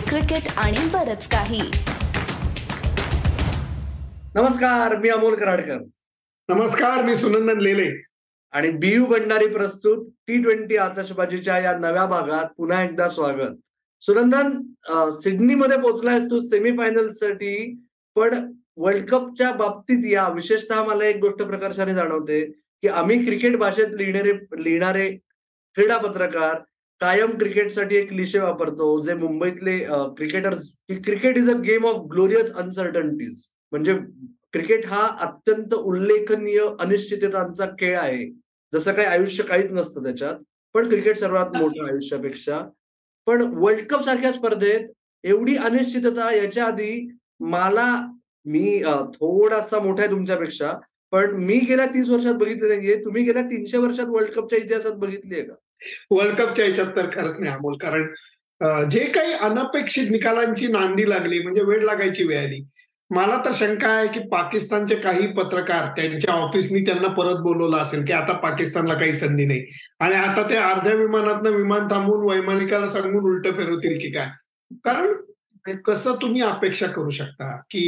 Cricket आणि बरच काही. नमस्कार मी अमोल कराडकर. नमस्कार मी सुनंदन लेले. आणि बीयू भंडारी प्रस्तुत टी ट्वेंटी आतषबाजीच्या या नव्या भागात पुन्हा एकदा स्वागत. सुनंदन अं, सिडनीमध्ये पोहोचलायस तू सेमीफायनलसाठी पण वर्ल्ड कपच्या बाबतीत या विशेषतः मला एक गोष्ट प्रकर्षाने जाणवते की आम्ही क्रिकेट भाषेत लिहिणारे लिहिणारे क्रीडा पत्रकार कायम क्रिकेटसाठी एक क्लिशे वापरतो जे मुंबईतले cricketers cricket is a game of glorious uncertainties म्हणजे क्रिकेट हा अत्यंत उल्लेखनीय अनिश्चिततांचा खेळ आहे. जसं काही आयुष्य काहीच नसतं त्याच्यात पण क्रिकेट सर्वात मोठं आयुष्यापेक्षा. पण वर्ल्ड कप सारख्या स्पर्धेत एवढी अनिश्चितता याच्या आधी मला मी थोडासा मोठा आहे तुमच्यापेक्षा पण मी गेल्या तीस वर्षात बघितले नाहीये तुम्ही गेल्या तीनशे वर्षात वर्ल्ड कपच्या इतिहासात बघितली आहे का? वर्ल्ड कपच्या ह्याच्यात तर खरंच नाही अमोल. कारण जे काही अनपेक्षित निकालांची नांदी लागली म्हणजे वेळ लागायची वेळ आली मला तर शंका आहे की पाकिस्तानचे काही पत्रकार त्यांच्या ऑफिसनी त्यांना परत बोलवलं असेल की आता पाकिस्तानला काही संधी नाही. आणि आता ते अर्ध्या विमानातनं विमान थांबवून वैमानिकाला सांगून उलट फिरवतील की काय? कारण कसं तुम्ही अपेक्षा करू शकता की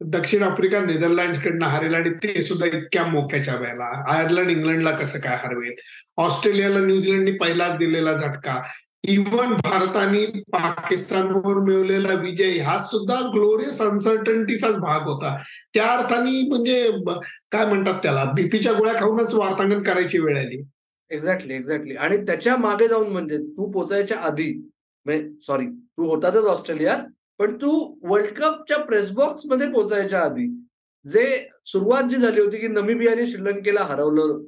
दक्षिण आफ्रिका नेदरलँड्सकडनं हरेल आणि ते सुद्धा इतक्या मोक्याच्या वेळेला. आयर्लंड इंग्लंडला कसं काय हरवेल? ऑस्ट्रेलियाला न्यूझीलंडनी पहिलाच दिलेला झटका. इव्हन भारताने पाकिस्तानवर मिळवलेला विजय हा सुद्धा ग्लोरियस अनसर्टन्टीचाच भाग होता. त्या अर्थाने म्हणजे काय म्हणतात त्याला बीपीच्या गोळ्या खाऊनच वार्तांकन करायची वेळ आली. एक्झॅक्टली एक्झॅक्टली आणि त्याच्यामागे जाऊन म्हणजे तू पोचायच्या आधी म्हणजे, सॉरी तू होतातच ऑस्ट्रेलियात पण तू वर्ल्ड कपच्या प्रेस बॉक्समध्ये पोचायच्या आधी जे सुरुवात जी झाली होती की नमिबियाने श्रीलंकेला हरवलं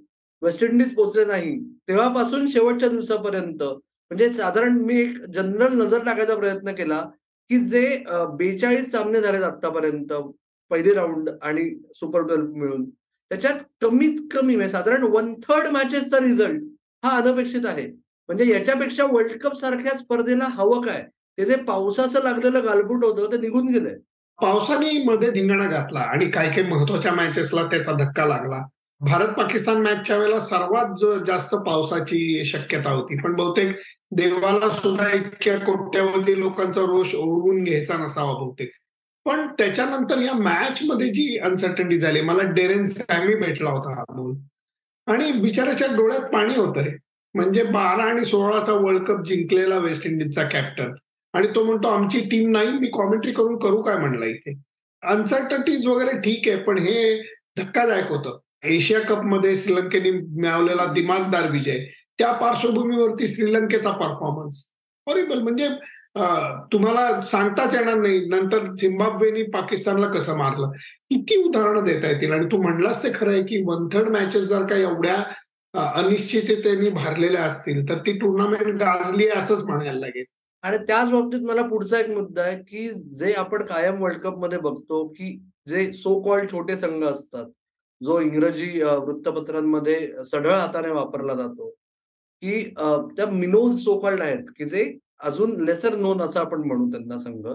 वेस्ट इंडिज पोचले नाही तेव्हापासून शेवटच्या दिवसापर्यंत म्हणजे साधारण मी एक जनरल नजर टाकायचा प्रयत्न केला की जे बेचाळीस सामने झालेत आतापर्यंत पहिली राऊंड आणि सुपर ट्वेल्व मिळून त्याच्यात कमीत कमी म्हणजे साधारण वन थर्ड मॅचेसचा रिझल्ट हा अनपेक्षित आहे. म्हणजे याच्यापेक्षा वर्ल्ड कप सारख्या स्पर्धेला हवं काय? ते जे पावसाचं लागलेलं गालबुट होतं ते निघून गेलंय. पावसाने मध्ये धिंगाणा घातला आणि काही काही महत्त्वाच्या मॅचेसला त्याचा धक्का लागला. भारत पाकिस्तान मॅचच्या वेळेला सर्वात जास्त पावसाची शक्यता होती. पण बहुतेक देवाला सुद्धा इतक्या कोट्यावधी लोकांचा रोष ओढवून घ्यायचा नसावा बहुतेक. पण त्याच्यानंतर या मॅच मध्ये जी अनसर्टन्टी झाली मला डेरेन सॅमी भेटला होता हा आणि बिचाराच्या डोळ्यात पाणी होतं रे म्हणजे बारा आणि सोळाचा वर्ल्ड कप जिंकलेला वेस्ट इंडिजचा कॅप्टन आणि तो म्हणतो आमची टीम नाही मी कॉमेंट्री करून करू काय म्हणला इथे? अनसर्टनिटीज वगैरे ठीक आहे पण हे धक्कादायक होतं. एशिया कपमध्ये श्रीलंकेने मिळवलेला दिमागदार विजय त्या पार्श्वभूमीवरती श्रीलंकेचा परफॉर्मन्स हॉरिबल म्हणजे तुम्हाला सांगताच येणार नाही. नंतर झिम्बाब्वेनी पाकिस्तानला कसं मारलं? किती उदाहरणं देता येतील? आणि तू म्हणलास ते खरं आहे की वन थर्ड मॅचेस जर का एवढ्या अनिश्चिततेने भरलेल्या असतील तर ती टुर्नामेंट गाजली आहे असंच म्हणायला लागेल. आणि त्याच बाबतीत मला पुढचा एक मुद्दा आहे की जे आपण कायम वर्ल्ड कपमध्ये बघतो की जे सो कॉल्ड छोटे संघ असतात जो इंग्रजी वृत्तपत्रांमध्ये सढळ हाताने वापरला जातो की त्या मिनोज सो कॉल्ड आहेत की जे अजून लेसर नोन असं आपण म्हणू त्यांना संघ.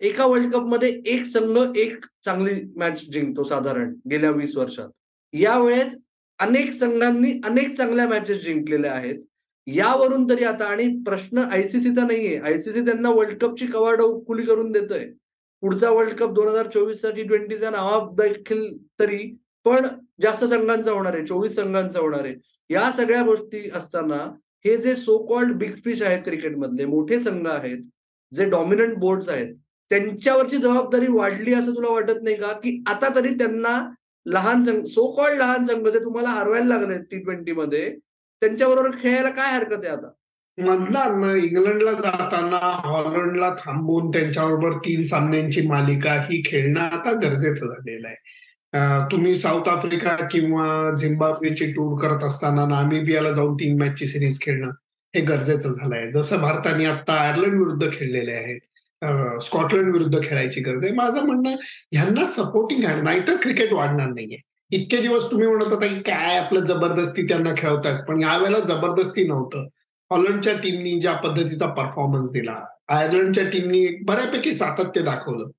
एका वर्ल्ड कपमध्ये एक संघ एक चांगली मॅच जिंकतो साधारण गेल्या वीस वर्षात. यावेळेस अनेक संघांनी अनेक चांगल्या मॅचेस जिंकलेल्या आहेत. यावरून तरी आता आणि प्रश्न आयसीसीचा नाहीये. आयसीसी त्यांना वर्ल्ड कपची कवाड खुली करून देतोय. पुढचा वर्ल्ड कप दोन हजार चोवीसचा टी ट्वेंटीचा नावा देखील तरी पण जास्त संघांचा होणार आहे चोवीस संघांचा होणार आहे. या सगळ्या गोष्टी असताना हे जे सो कॉल्ड बिग फिश आहेत क्रिकेटमधले मोठे संघ आहेत जे डॉमिनंट बोर्ड्स आहेत त्यांच्यावरची जबाबदारी वाढली असं तुला वाटत नाही का? की आता तरी त्यांना लहान संघ सो कॉल्ड लहान संघ जे तुम्हाला हरवायला लागले टी ट्वेंटीमध्ये त्यांच्याबरोबर खेळायला काय हरकत आहे आता? मधला इंग्लंडला जाताना हॉलंडला थांबून त्यांच्याबरोबर तीन सामन्यांची मालिका ही खेळणं आता गरजेचं झालेलं आहे. तुम्ही साऊथ आफ्रिका किंवा झिम्बाब्वेची टूर करत असताना नामिबियाला जाऊन तीन मॅचची सिरीज खेळणं हे गरजेचं झालंय. जसं भारताने आता आयर्लंड विरुद्ध खेळलेले आहेत. स्कॉटलंड विरुद्ध खेळायची गरज आहे. माझं म्हणणं ह्यांना सपोर्टिंग हँड नाहीतर क्रिकेट वाढणार नाहीये. इतके दिवस तुम्ही म्हणत होता की काय आपलं जबरदस्ती त्यांना खेळवतात पण यावेळेला जबरदस्ती नव्हतं. हॉलंडच्या टीमनी ज्या पद्धतीचा परफॉर्मन्स दिला आयर्लंडच्या टीमनी बऱ्यापैकी सातत्य दाखवलं.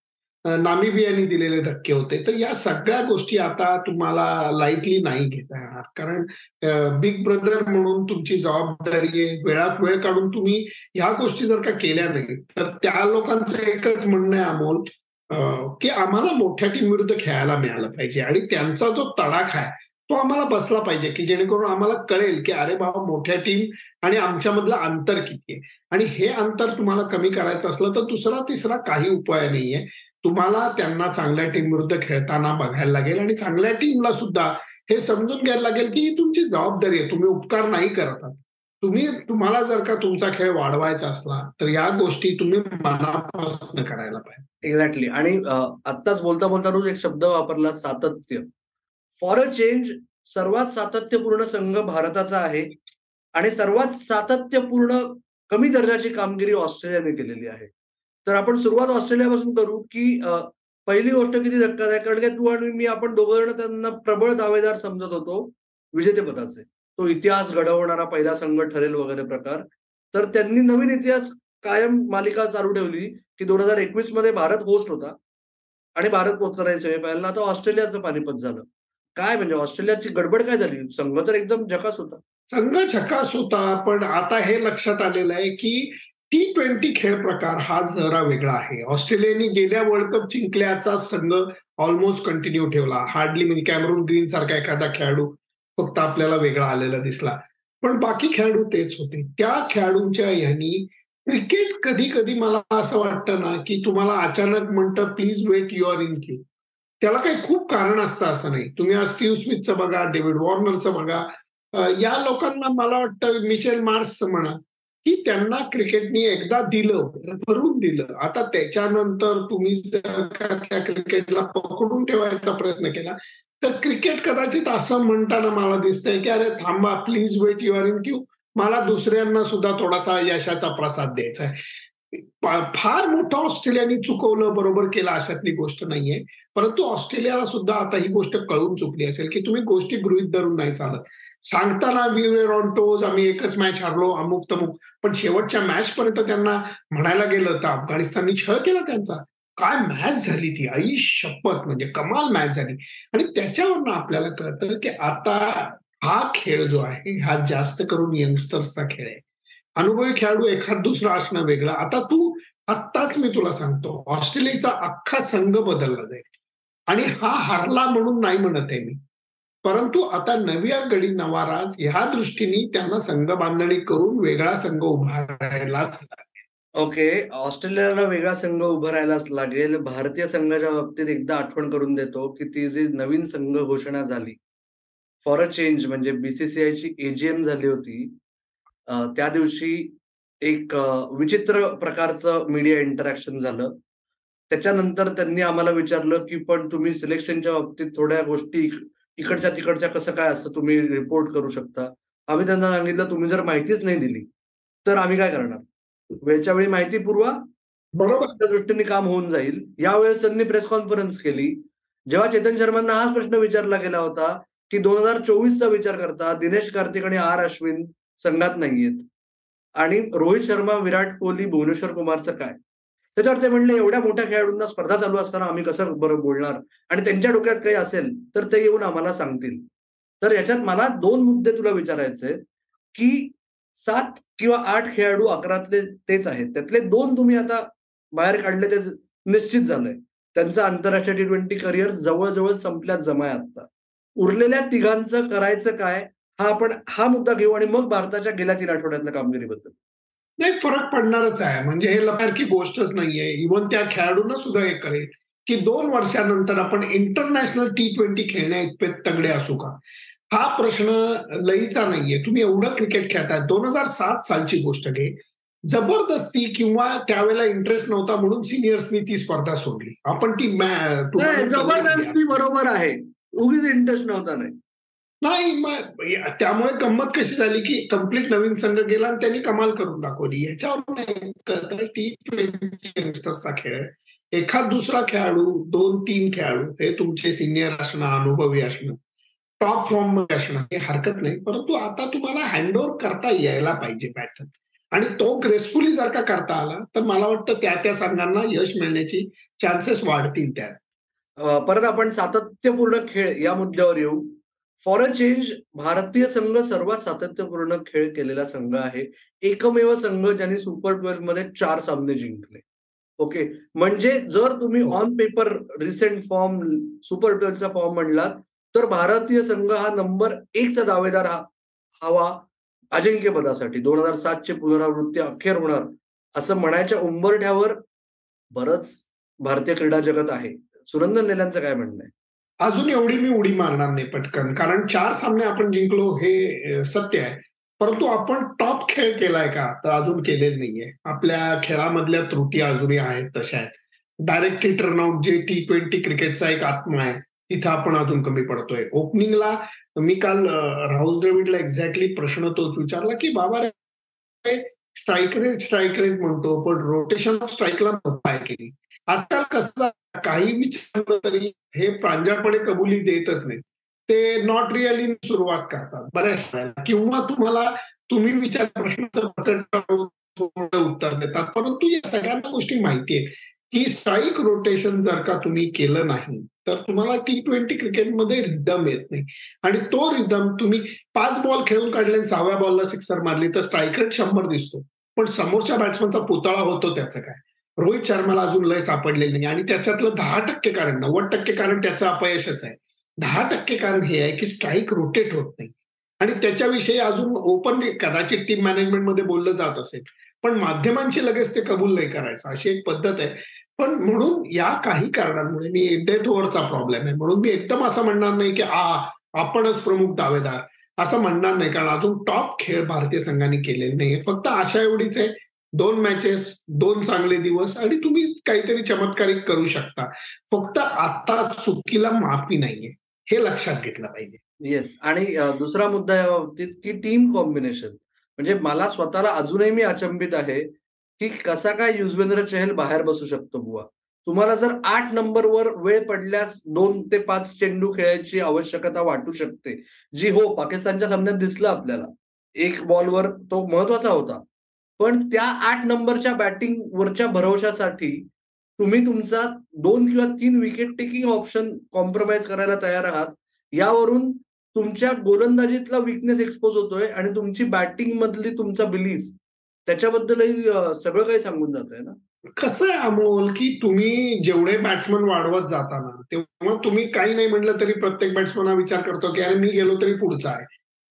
नामिबियानी दिलेले धक्के होते. तर या सगळ्या गोष्टी आता तुम्हाला लाईटली नाही घेता येणार. कारण बिग ब्रदर म्हणून तुमची जबाबदारी आहे. वेळात वेळ काढून तुम्ही ह्या गोष्टी जर का केल्या नाही तर त्या लोकांचं एकच म्हणणं आहे अमोल की आम्हाला मोठ्या टीम विरुद्ध खेळायला मिळालं पाहिजे. आणि त्यांचा जो तडाखा आहे तो आम्हाला बसला पाहिजे की जेणेकरून आम्हाला कळेल की अरे बाबा मोठ्या टीम आणि आमच्यामधलं अंतर किती आहे. आणि हे अंतर तुम्हाला कमी करायचं असलं तर दुसरा तिसरा काही उपाय नाहीये. तुम्हाला त्यांना चांगल्या टीम विरुद्ध खेळताना बघायला लागेल आणि चांगल्या टीमला सुद्धा हे समजून घ्यायला लागेल की ही तुमची जबाबदारी आहे. तुम्ही उपकार नाही करतात तुम्ही तुम्हाला जर का तुमचा खेळ वाढवायचा असला तर या गोष्टी तुम्ही मनापासून करायला पाहिजे. एक्झॅक्टली आणि आत्ताच बोलता बोलता रोज एक शब्द वापरला सातत्य. फॉर अ चेंज सर्वात सातत्यपूर्ण संघ भारताचा आहे आणि सर्वात सातत्यपूर्ण कमी दर्जाची कामगिरी ऑस्ट्रेलियाने केलेली आहे. तर आपण सुरुवात ऑस्ट्रेलियापासून करू की पहिली गोष्ट किती धक्कादायक कारण की तू आणि मी आपण दोघं जण त्यांना प्रबळ दावेदार समजत होतो विजेतेपदाचे. तो इतिहास घडवणारा पहिला संघ ठरेल वगैरे प्रकार. तर त्यांनी नवीन इतिहास कायम मालिका चालू ठेवली की दोन हजार एकवीसमध्ये भारत होस्ट होता. आणि भारत पोहोचणार आहे सेमीफायनल आता ऑस्ट्रेलियाचं पानिपत झालं. काय म्हणजे ऑस्ट्रेलियाची गडबड काय झाली? संघ तर एकदम झकास होता. संघ झकास होता पण आता हे लक्षात आलेलं आहे की टी ट्वेंटी खेळ प्रकार हा जरा वेगळा आहे. ऑस्ट्रेलियाने गेल्या वर्ल्ड कप जिंकल्याचा संघ ऑलमोस्ट कंटिन्यू ठेवला. हार्डली म्हणजे कॅमरून ग्रीन सारखा एखादा खेळाडू फक्त आपल्याला वेगळा आलेला दिसला. पण बाकी खेळाडू तेच होते. त्या खेळाडूंच्या ह्यानी क्रिकेट कधी कधी मला असं वाटतं ना की तुम्हाला अचानक म्हणतं please wait your in queue. त्याला काही खूप कारण असतं असं नाही. तुम्ही आज स्टीव्ह स्मिथचं बघा डेव्हिड वॉर्नरचं बघा. या लोकांना मला वाटतं मिशेल मार्सचं म्हणा की त्यांना क्रिकेटनी एकदा दिलं भरून दिलं. आता त्याच्यानंतर तुम्ही जर का त्या क्रिकेटला पकडून ठेवायचा प्रयत्न केला तर क्रिकेट कदाचित असं म्हणताना मला दिसतंय की अरे थांबा please wait your in queue मला दुसऱ्यांना सुद्धा थोडासा यशाचा प्रसाद द्यायचा आहे फार मोठं ऑस्ट्रेलियाने चुकवलं बरोबर केलं अशातली गोष्ट नाहीये. परंतु ऑस्ट्रेलियाला सुद्धा आता ही गोष्ट कळून चुकली असेल की तुम्ही गोष्टी गृहित धरून नाही चालत. सांगताना वी वेर ऑन टोज आम्ही एकच मॅच हारलो अमुक तमुक पण शेवटच्या मॅच पर्यंत त्यांना म्हणायला गेलं तर अफगाणिस्ताननी छळ केला त्यांचा. काय मॅच झाली ती? आई शपथ म्हणजे कमाल मॅच झाली. आणि त्याच्यावरनं आपल्याला कळतं की आता हा खेळ जो आहे हा जास्त करून यंगस्टर्सचा खेळ आहे. अनुभवी खेळाडू एखाद दुसरा असणं वेगळं. आता तू आत्ताच मी तुला सांगतो ऑस्ट्रेलियाचा अख्खा संघ बदलला जाईल. आणि हा हरला म्हणून नाही म्हणत आहे मी. परंतु आता नव्या गडी नवाराज ह्या दृष्टीने त्यांना संघ बांधणी करून वेगळा संघ उभारायलाच ओके ऑस्ट्रेलियाला वेगळा संघ उभारायलाच लागेल. भारतीय संघाच्या बाबतीत एकदा आठवण करून देतो की ती जी नवीन संघ घोषणा झाली फॉर अ चेंज म्हणजे बीसीसीआयची एजीएम झाली होती त्या दिवशी एक विचित्र प्रकारचं मीडिया इंटरॅक्शन झालं. त्याच्यानंतर त्यांनी आम्हाला विचारलं की पण तुम्ही सिलेक्शनच्या बाबतीत थोड्या गोष्टी इकडच्या तिकडच्या कसं काय असतं? तुम्ही रिपोर्ट करू शकता. आम्ही त्यांना सांगितलं तुम्ही जर माहितीच नाही दिली तर आम्ही काय करणार? वेळच्या वेळी माहिती पुरवा. बरोबर. त्या दृष्टीने काम होऊन जाईल. यावेळेस त्यांनी प्रेस कॉन्फरन्स केली. जेव्हा चेतन शर्मांना हाच प्रश्न विचारला गेला होता की दोन हजार चोवीसचा विचार करता दिनेश कार्तिक आणि आर अश्विन संघात नाहीयेत. आणि रोहित शर्मा विराट कोहली भुवनेश्वर कुमारचं काय? त्याच्यावर ते म्हणले एवढ्या मोठ्या खेळाडूंना स्पर्धा चालू असताना आम्ही कसं बरं बोलणार? आणि त्यांच्या डोक्यात काही असेल तर ते येऊन आम्हाला सांगतील. तर याच्यात मला दोन मुद्दे तुला विचारायचे की सात किंवा आठ खेळाडू अकरातले तेच आहेत. त्यातले दोन तुम्ही आता बाहेर काढले ते निश्चित झालंय. त्यांचं आंतरराष्ट्रीय टी ट्वेंटी करिअर जवळजवळ संपल्यात जमाय आता उरलेल्या तिघांचं करायचं काय हा आपण हा मुद्दा घेऊ आणि मग भारताच्या गेल्या तीन आठवड्यातल्या कामगिरीबद्दल. नाही फरक पडणारच आहे. म्हणजे हे लपारखी गोष्टच नाहीये. इव्हन त्या खेळाडूंना सुद्धा हे करेल की दोन वर्षानंतर आपण इंटरनॅशनल टी ट्वेंटी खेळण्या इतपे तगडे असू का? हा प्रश्न लईचा नाहीये. तुम्ही एवढं क्रिकेट खेळताय. दोन हजार सात सालची गोष्ट घे. जबरदस्ती किंवा त्यावेळेला इंटरेस्ट नव्हता म्हणून सिनियर्सनी ती स्पर्धा सोडली. आपण ती जबरदस्ती बरोबर आहे. उगीच इंटरेस्ट नव्हता नाही. नाही त्यामुळे गंमत कशी झाली की कंप्लीट नवीन संघ गेला आणि त्यांनी कमाल करून दाखवली. ह्याच्यावर कळतं टी ट्वेंटी यंगस्टर्सचा खेळ. एखाद दुसरा खेळाडू दोन तीन खेळाडू हे तुमचे सिनियर असणं अनुभवी असणं टॉप फॉर्ममध्ये असणं हे हरकत नाही परंतु आता तुम्हाला हँडओव्हर करता यायला पाहिजे पॅटर्न आणि तो ग्रेसफुली जर का करता आला तर मला वाटतं त्या त्या संघांना यश मिळण्याची चान्सेस वाढतील त्यात. परत आपण सातत्यपूर्ण खेळ या मुद्द्यावर येऊ. फॉर अ चेंज भारतीय संघ सर्वात सातत्यपूर्ण खेळ केलेला संघ आहे. एकमेव संघ ज्यांनी सुपर ट्वेल्वमध्ये चार सामने जिंकले. ओके म्हणजे जर तुम्ही on paper recent form super ट्वेल्वचा form म्हणलात तर भारतीय संघ हा नंबर एकचा दावेदार हा हवा अजिंक्यपदासाठी. दोन हजार सातची पुनरावृत्ती अखेर होणार असं म्हणायच्या उंबरठ्यावर बरंच भारतीय क्रीडा जगत आहे. सुरंदन लेल्यांचं काय म्हणणं आहे? अजून एवढी मी उडी मारणार नाही पटकन कारण चार सामने आपण जिंकलो हे सत्य आहे. परंतु आपण टॉप खेळ केलाय का? तर अजून केलेलं नाहीये. आपल्या खेळामधल्या त्रुटी अजूनही आहेत तशा आहेत. डायरेक्ट हिट जे टी ट्वेंटी क्रिकेटचा एक आत्मा आहे. तिथं आपण अजून कमी पडतोय. ओपनिंगला मी काल राहुल द्रविडला एक्झॅक्टली प्रश्न तोच विचारला की बाबा रे स्ट्राईक रेट स्ट्राईक रेट म्हणतो पण रोटेशन ऑफ स्ट्राईकला महत्त्व आहे की आजकाल कसं काही विचार तरी हे प्रांजळपणे कबुली देतच नाही ते नॉट रिअली सुरुवात करतात बऱ्याच वेळेला. किंवा तुम्हाला तुम्ही विचार प्रश्नाचं उत्तर देतात. परंतु या सगळ्यांना गोष्टी माहिती आहे की स्ट्राईक रोटेशन जर का तुम्ही केलं नाही तर तुम्हाला टी ट्वेंटी क्रिकेटमध्ये रिदम येत नाही. आणि तो रिदम तुम्ही पाच बॉल खेळून काढले आणि सहाव्या बॉलला सिक्सर मारली तर स्ट्राईक रेट शंभर दिसतो. पण समोरच्या बॅट्समनचा पुतळा होतो त्याचं काय? रोहित शर्माला अजून लय सापडलेलं नाही. आणि त्याच्यातलं दहा टक्के कारण नव्वद टक्के कारण त्याचं अपयशच आहे. दहा टक्के कारण हे आहे की स्ट्राईक रोटेट होत नाही. आणि त्याच्याविषयी अजून ओपन कदाचित टीम मॅनेजमेंटमध्ये बोललं जात असेल. पण माध्यमांची लगेच ते कबूल नाही करायचं. अशी एक पद्धत आहे. पण म्हणून या काही कारणांमुळे मी डेथ ओव्हरचा प्रॉब्लेम आहे. म्हणून मी एकदम असं म्हणणार नाही की आ आपणच प्रमुख दावेदार. असं म्हणणार नाही. कारण अजून टॉप खेळ भारतीय संघाने केलेले नाही फक्त अशा एवढीच आहे. दोन मॅचेस दोन चांगले दिवस आणि तुम्ही काहीतरी चमत्कारिक करू शकता. फक्त आता चुकीला माफी नाहीये. हे लक्षात घेतलं पाहिजे. येस आणि दुसरा मुद्दा या बाबतीत की टीम कॉम्बिनेशन म्हणजे मला स्वतःला अजूनही मी अचंबित आहे. की कसा काय युजवेंद्र चहल बाहेर बसू शकतो बुवा? तुम्हाला जर आठ नंबरवर वेळ पडल्यास दोन ते पाच चेंडू खेळायची आवश्यकता वाटू शकते. जी हो पाकिस्तानच्या सामन्यात दिसलं आपल्याला. एक बॉलवर तो महत्त्वाचा होता. पण त्या आठ नंबरच्या बॅटिंग वरच्या भरवशासाठी तुम्ही तुमचा दोन किंवा तीन विकेट टेकिंग ऑप्शन कॉम्प्रोमाइज करायला तयार आहात. यावरून तुमच्या गोलंदाजीतला विकनेस एक्सपोज होतोय आणि तुमची बॅटिंग मधली तुमचा बिलीफ त्याच्याबद्दलही सगळं काही सांगून जात आहे ना? कसं आहे अमोल की तुम्ही जेवढे बॅट्समन वाढवत जाताना तेव्हा तुम्ही काही नाही म्हटलं तरी प्रत्येक बॅट्समन हा विचार करतो की अरे मी गेलो तरी पुढचा आहे.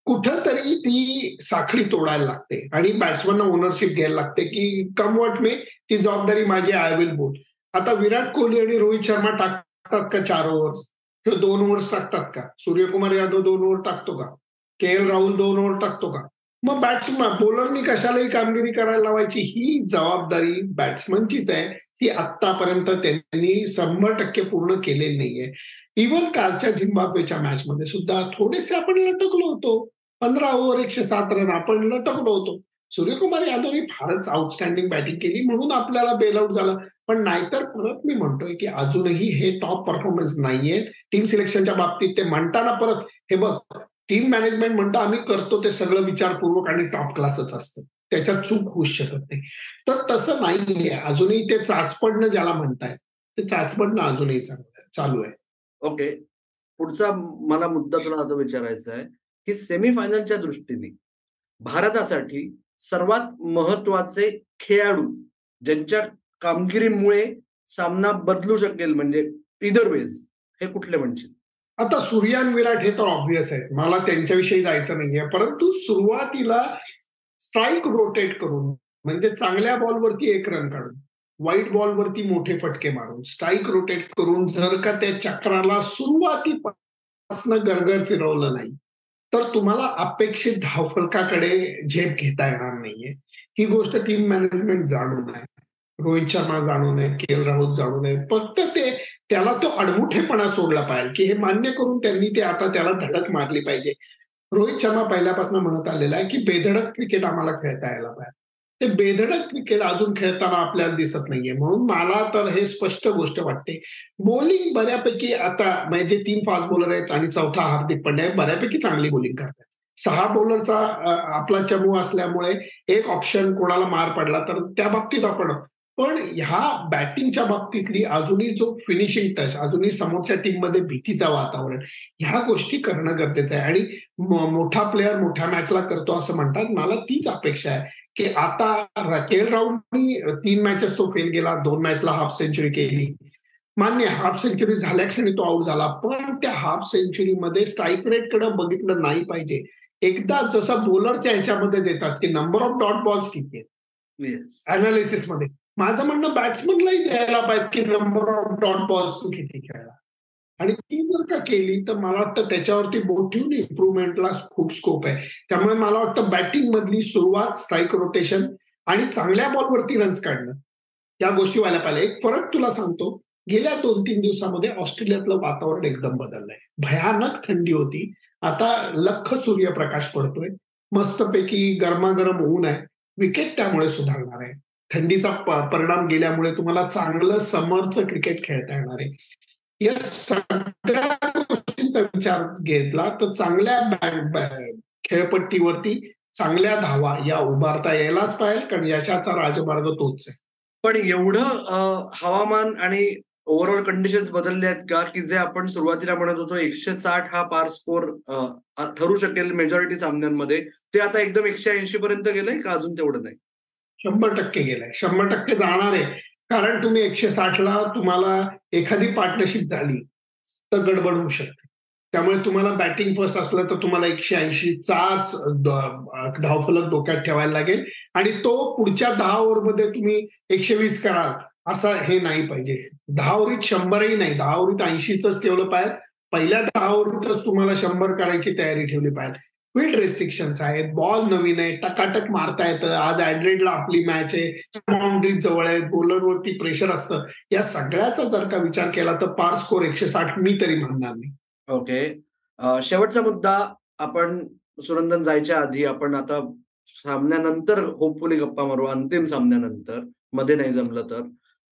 कुठंतरी ती साखळी तोडायला लागते आणि बॅट्समनना ओनरशिप घ्यायला लागते की कम वॉट मे ती जबाबदारी माझी आय विल बोल आता विराट कोहली आणि रोहित शर्मा टाकतात का चार ओव्हर्स किंवा दोन ओव्हर्स टाकतात का? सूर्यकुमार यादव दोन ओव्हर टाकतो का? के एल राहुल दोन ओव्हर टाकतो का? मग बॅट्समन बोलरनी कशालाही कामगिरी करायला लावायची ही जबाबदारी बॅट्समनचीच आहे. ती आतापर्यंत त्यांनी शंभर टक्के पूर्ण केलेली नाहीये. इव्हन कालच्या झिम्बाब्वेच्या मॅच मध्ये सुद्धा थोडेसे आपण लटकलो होतो. पंधरा ओव्हर एकशे सात रन आपण लटकलो होतो. सूर्यकुमार यादवने फारच आउटस्टँडिंग बॅटिंग केली म्हणून आपल्याला बेलआउट झालं. पण नाहीतर परत मी म्हणतोय की अजूनही हे टॉप परफॉर्मन्स नाहीये. टीम सिलेक्शनच्या बाबतीत ते म्हणताना परत हे बघ टीम मॅनेजमेंट म्हणतो आम्ही करतो ते सगळं विचारपूर्वक आणि टॉप क्लासच असतं. त्याच्यात चूक होऊ शकत नाही. तर तसं नाहीये. अजूनही ते चाचपडणं ज्याला म्हणताय ते चाचपडणं अजूनही चांगलं चालू आहे. ओके. पुढचा मला मुद्दा तुला आता विचारायचा आहे की सेमीफायनलच्या दृष्टीने भारतासाठी सर्वात महत्त्वाचे खेळाडू ज्यांच्या कामगिरीमुळे सामना बदलू शकेल म्हणजे इदर वेज हे कुठले म्हणशील? आता सूर्य आणि विराट हे तर ऑब्विस आहे मला त्यांच्याविषयी जायचं नाहीये. परंतु सुरुवातीला स्ट्राईक रोटेट करून म्हणजे चांगल्या बॉलवरती एक रन काढून वाईट बॉलवरती मोठे फटके मारून स्ट्राईक रोटेट करून जर का त्या चक्राला सुरुवातीपासून गरगर फिरवलं नाही तर तुम्हाला अपेक्षित धावफलकाकडे झेप घेता येणार नाहीये. ही गोष्ट टीम मॅनेजमेंट जाणून आहे रोहित शर्मा जाणून आहे के एल राहुल जाणून आहे फक्त ते त्याला तो अडमुठेपणा सोडला पाहिजे की हे मान्य करून त्यांनी ते आता त्याला धडक मारली पाहिजे. रोहित शर्मा पहिल्यापासून म्हणत आलेला आहे की बेधडक क्रिकेट आम्हाला खेळता यायला पाहिजे. ते बेधडक क्रिकेट अजून खेळताना आपल्याला दिसत नाहीये. म्हणून मला तर हे स्पष्ट गोष्ट वाटते. बॉलिंग बऱ्यापैकी आता म्हणजे तीन फास्ट बॉलर आहेत आणि चौथा हार्दिक पंड्या बऱ्यापैकी चांगली बॉलिंग करतात. सहा बॉलरचा आपला चमू असल्यामुळे एक ऑप्शन कोणाला मार पडला तर त्या बाबतीत आपण पण ह्या बॅटिंगच्या बाबतीतली अजूनही जो फिनिशिंग टच अजूनही समोरच्या टीममध्ये भीतीचं वातावरण ह्या गोष्टी करणं गरजेचं आहे. आणि मोठा प्लेअर मोठ्या मॅचला करतो असं म्हणतात. मला तीच अपेक्षा आहे की आता के राऊंडनी तीन मॅचेस तो फेल गेला दोन मॅचला हाफ सेंचुरी केली. मान्य हाफ सेंचुरी झाल्या क्षणी तो आउट झाला पण त्या हाफ सेंचुरीमध्ये स्ट्राईक रेटकडे बघितलं नाही पाहिजे. एकदा जसं बॉलरच्या ह्याच्यामध्ये देतात की नंबर ऑफ डॉट बॉल्स किती आहेत? अनालिसिसमध्ये. माझं म्हणणं बॅट्समनलाही द्यायला पाहिजे की नंबर ऑफ डॉट बॉल्स तू किती खेळला. आणि ती जर का केली तर मला वाटतं त्याच्यावरती मोठी इम्प्रुव्हमेंटला खूप स्कोप आहे. त्यामुळे मला वाटतं बॅटिंग मधली सुरुवात स्ट्राईक रोटेशन आणि चांगल्या बॉलवरती रन्स काढणं या गोष्टी व्हायला पाहिजे. एक फरक तुला सांगतो गेल्या दोन तीन दिवसामध्ये ऑस्ट्रेलियातलं वातावरण एकदम बदललंय. भयानक थंडी होती. आता लख सूर्यप्रकाश पडतोय. मस्तपैकी गरमागरम ऊन आहे. विकेट त्यामुळे सुधारणार आहे. थंडीचा परिणाम गेल्यामुळे तुम्हाला चांगलं समर्थ क्रिकेट खेळता येणार आहे. या सगळ्या गोष्टींचा विचार घेतला तर चांगल्या खेळपट्टीवरती चांगल्या धावा या उभारता यायलाच पाहिजे कारण यशाचा राजमार्ग तोच आहे. पण एवढं हवामान आणि ओव्हरऑल कंडिशन्स बदलले आहेत का? की जे आपण सुरुवातीला म्हणत होतो एकशे साठ हा पार स्कोर ठरू शकेल मेजॉरिटी सामन्यांमध्ये ते आता एकदम एकशे ऐंशी पर्यंत गेलंय का अजून तेवढं नाही? शंभर टक्के गेलाय. शंभर टक्के जाणार आहे. कारण तुम्ही एकशे साठला तुम्हाला एखादी पार्टनरशिप झाली तर गडबड होऊ शकते. त्यामुळे तुम्हाला बॅटिंग फर्स्ट असलं तर तुम्हाला एकशे ऐंशीचाच धावफलक डोक्यात ठेवायला लागेल. आणि तो पुढच्या दहा ओव्हरमध्ये तुम्ही एकशे वीस कराल असं हे नाही पाहिजे. दहा ओव्हरीत शंभरही नाही. दहा ओव्हरीत ऐंशीच ठेवलं पाहिजे. पहिल्या दहा ओव्हरीतच तुम्हाला शंभर करायची तयारी ठेवली पाहिजे. फील्ड रेस्ट्रिक्शन्स आहेत. बॉल नवीन आहे. टकाटक मारता येतं. आज ऍड्रेडला आपली मॅच आहे. बाउंड्रीज जवळ आहे. बॉलरवरती प्रेशर असतं. या सगळ्याचा जर का विचार केला तर पार स्कोर एकशे साठ मी तरी म्हणणार नाही. ओके शेवटचा मुद्दा आपण सुरंदन जायच्या आधी आपण आता सामन्यानंतर होपफुली गप्पा मारू. अंतिम सामन्यानंतर. मध्ये नाही जमलं तर.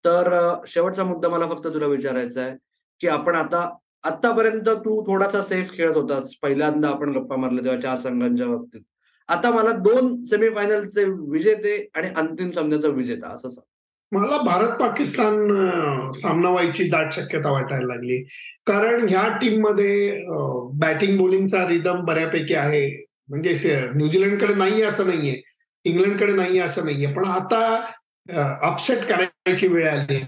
तर शेवटचा मुद्दा मला फक्त तुला विचारायचा आहे की आपण आता आतापर्यंत तू थोडासा सेफ खेळत होतास. पहिल्यांदा आपण गप्पा मारले तेव्हा चार संघांच्या बाबतीत. आता मला दोन सेमीफायनलचे विजेते आणि अंतिम सामन्याचा विजेता असं सांग. मला भारत पाकिस्तान सामना व्हायची दाट शक्यता वाटायला लागली. कारण ह्या टीममध्ये बॅटिंग बॉलिंगचा रिदम बऱ्यापैकी आहे. म्हणजे न्यूझीलंडकडे नाही असं नाहीये. इंग्लंडकडे नाही असं नाहीये. पण आता अपसेट करायची वेळ आली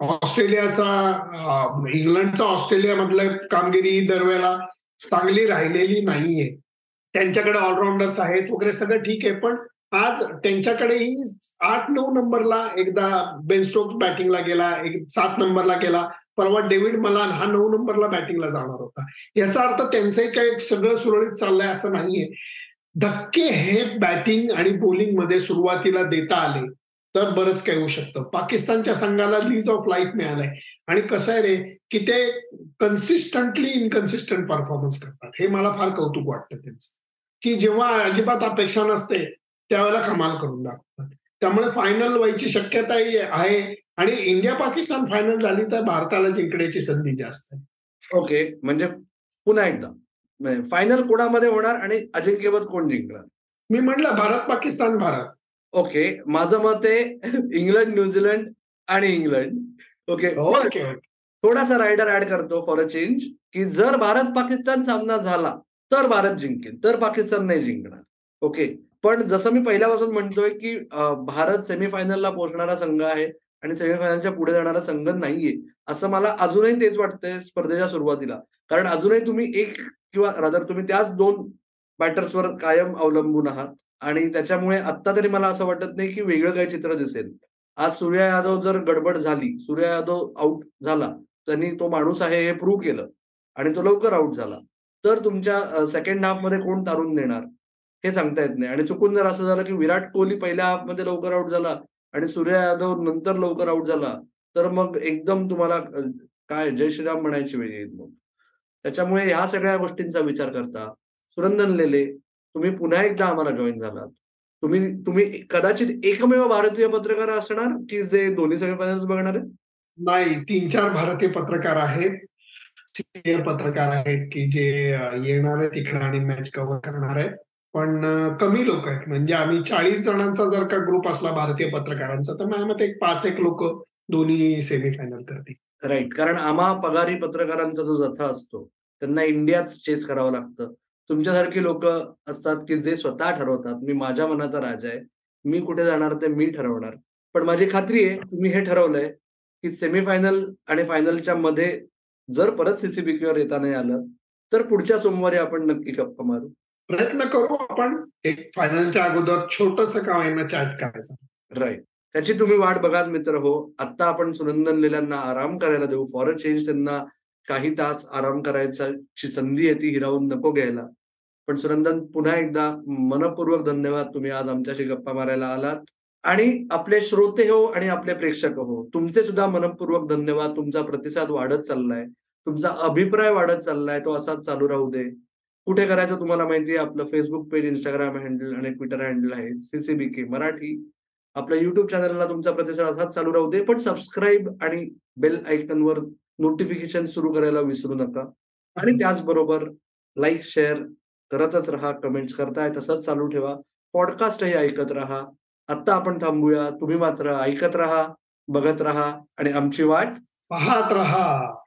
ऑस्ट्रेलियाचा इंग्लंडचा ऑस्ट्रेलियामधलं कामगिरी दरवेळेला चांगली राहिलेली नाहीये. त्यांच्याकडे ऑलराऊंडर्स आहेत वगैरे सगळं ठीक आहे पण आज त्यांच्याकडेही आठ नऊ नंबरला एकदा बेनस्टोक्स बॅटिंगला गेला एक सात नंबरला गेला. परवा डेव्हिड मलान हा नऊ नंबरला बॅटिंगला जाणार होता. याचा अर्थ त्यांचंही काही सगळं सुरळीत चाललंय असं नाहीये. धक्के हे बॅटिंग आणि बॉलिंगमध्ये सुरुवातीला देता आले. तर बरंच काही होऊ शकतं. पाकिस्तानच्या संघाला लीज ऑफ लाईफ मिळालाय. आणि कसं आहे रे की ते कन्सिस्टंटली इनकन्सिस्टंट परफॉर्मन्स करतात. हे मला फार कौतुक वाटतं त्यांचं. की जेव्हा अजिबात अपेक्षा नसते त्यावेळेला कमाल करून दाखवतात. त्यामुळे फायनल व्हायची शक्यताही आहे. आणि इंडिया पाकिस्तान फायनल झाली तर भारताला जिंकण्याची संधी जास्त आहे. ओके म्हणजे पुन्हा एकदा. फायनल कोणामध्ये होणार आणि अजिंक्यपद कोण जिंकणार? मी म्हटलं भारत पाकिस्तान भारत ओके माझं मत आहे इंग्लंड न्यूझीलंड आणि इंग्लंड. ओके ओके थोडासा रायडर ऍड करतो फॉर अ चेंज की जर भारत पाकिस्तान सामना झाला तर भारत जिंकेल तर पाकिस्तान नाही जिंकणार. ओके पण जसं मी पहिल्यापासून म्हणतोय की भारत सेमीफायनलला पोहोचणारा संघ आहे आणि सेमीफायनलच्या पुढे जाणारा संघ नाहीये असं मला अजूनही तेच वाटतंय स्पर्धेच्या सुरुवातीला. कारण अजूनही तुम्ही एक किंवा रादर तुम्ही त्याच दोन बॅटर्सवर कायम अवलंबून आहात. आणि त्याच्यामुळे आत्ता तरी मला असं वाटत नाही की वेगळं काही चित्र दिसेल. आज सूर्या यादव जर गडबड झाली सूर्या यादव आउट झाला त्यांनी तो माणूस आहे हे प्रूव्ह केलं आणि तो लवकर आउट झाला. तर तुमच्या सेकंड हाफमध्ये कोण तारून देणार? हे सांगता येत नाही. आणि चुकून जर असं झालं की विराट कोहली पहिल्या हाफमध्ये लवकर आउट झाला आणि सूर्या यादव नंतर लवकर आउट झाला तर मग एकदम तुम्हाला काय जय श्रीराम म्हणायची वेळ येईल मग. त्याच्यामुळे ह्या सगळ्या गोष्टींचा विचार करता सुरंदन लेले तुम्ही पुन्हा एकदा आम्हाला जॉईन झालात तुम्ही तुम्ही कदाचित एकमेव भारतीय पत्रकार असणार की जे दोन्ही सेमीफायनल्स बघणार आहेत? नाही तीन चार भारतीय पत्रकार आहेत. सिनियर पत्रकार आहेत की जे येणार आहेत इकडे आणि मॅच कव्हर करणार आहेत. पण कमी लोक आहेत. म्हणजे आम्ही चाळीस जणांचा जर का ग्रुप असला भारतीय पत्रकारांचा तर माझ्या मते एक पाच एक लोक दोन्ही सेमीफायनल करतील. राईट कारण आम्हा पगारी पत्रकारांचा जो जथा असतो त्यांना इंडियाच चेस करावं लागतं. तुमच्यासारखी लोक असतात की जे स्वतः ठरवतात. मी माझ्या मनाचा राजा आहे. मी कुठे जाणार ते मी ठरवणार. पण माझी खात्री आहे तुम्ही हे ठरवलंय की सेमीफायनल आणि फायनलच्या मध्ये जर परत सीसीबीकीवर येता नाही आलं तर पुढच्या सोमवारी आपण नक्की गप्पा मारू. प्रयत्न करू आपण. एक फायनलच्या अगोदर छोटस का होईना चॅट करायचं. राईट त्याची तुम्ही वाट बघाच मित्र हो. आता आपण सुनंदन लेल्यांना आराम करायला देऊ. फॉर अ चेंज त्यांना काही तास आराम करायची संधी आहे ती हिरावून नको घ्यायला. पण सुनंदन पुन्हा एकदा मनपूर्वक धन्यवाद. तुम्ही आज आमच्याशी गप्पा मारायला आलात. आणि आपले श्रोते हो आणि आपले प्रेक्षक हो तुमचे सुद्धा मनपूर्वक धन्यवाद. तुमचा प्रतिसाद वाढत चाललाय. तुमचा अभिप्राय वाढत चाललाय. तो असाच चालू राहू दे. कुठे करायचं तुम्हाला माहिती आहे? आपलं फेसबुक पेज इंस्टाग्राम हँडल आणि ट्विटर हँडल आहे. सीसीबीके मराठी. आपल्या युट्यूब चॅनलला तुमचा प्रतिसाद असाच चालू राहू दे. पण सबस्क्राईब आणि बेल आयकनवर नोटिफिकेशन सुरू करायला विसरू नका. आणि त्याचबरोबर लाईक शेअर करतच राहा कमेंट्स करताय तसंच चालू ठेवा. पॉडकास्टही ऐकत राहा. आत्ता आपण थांबूया. तुम्ही मात्र ऐकत राहा बघत राहा आणि आमची वाट पाहत राहा.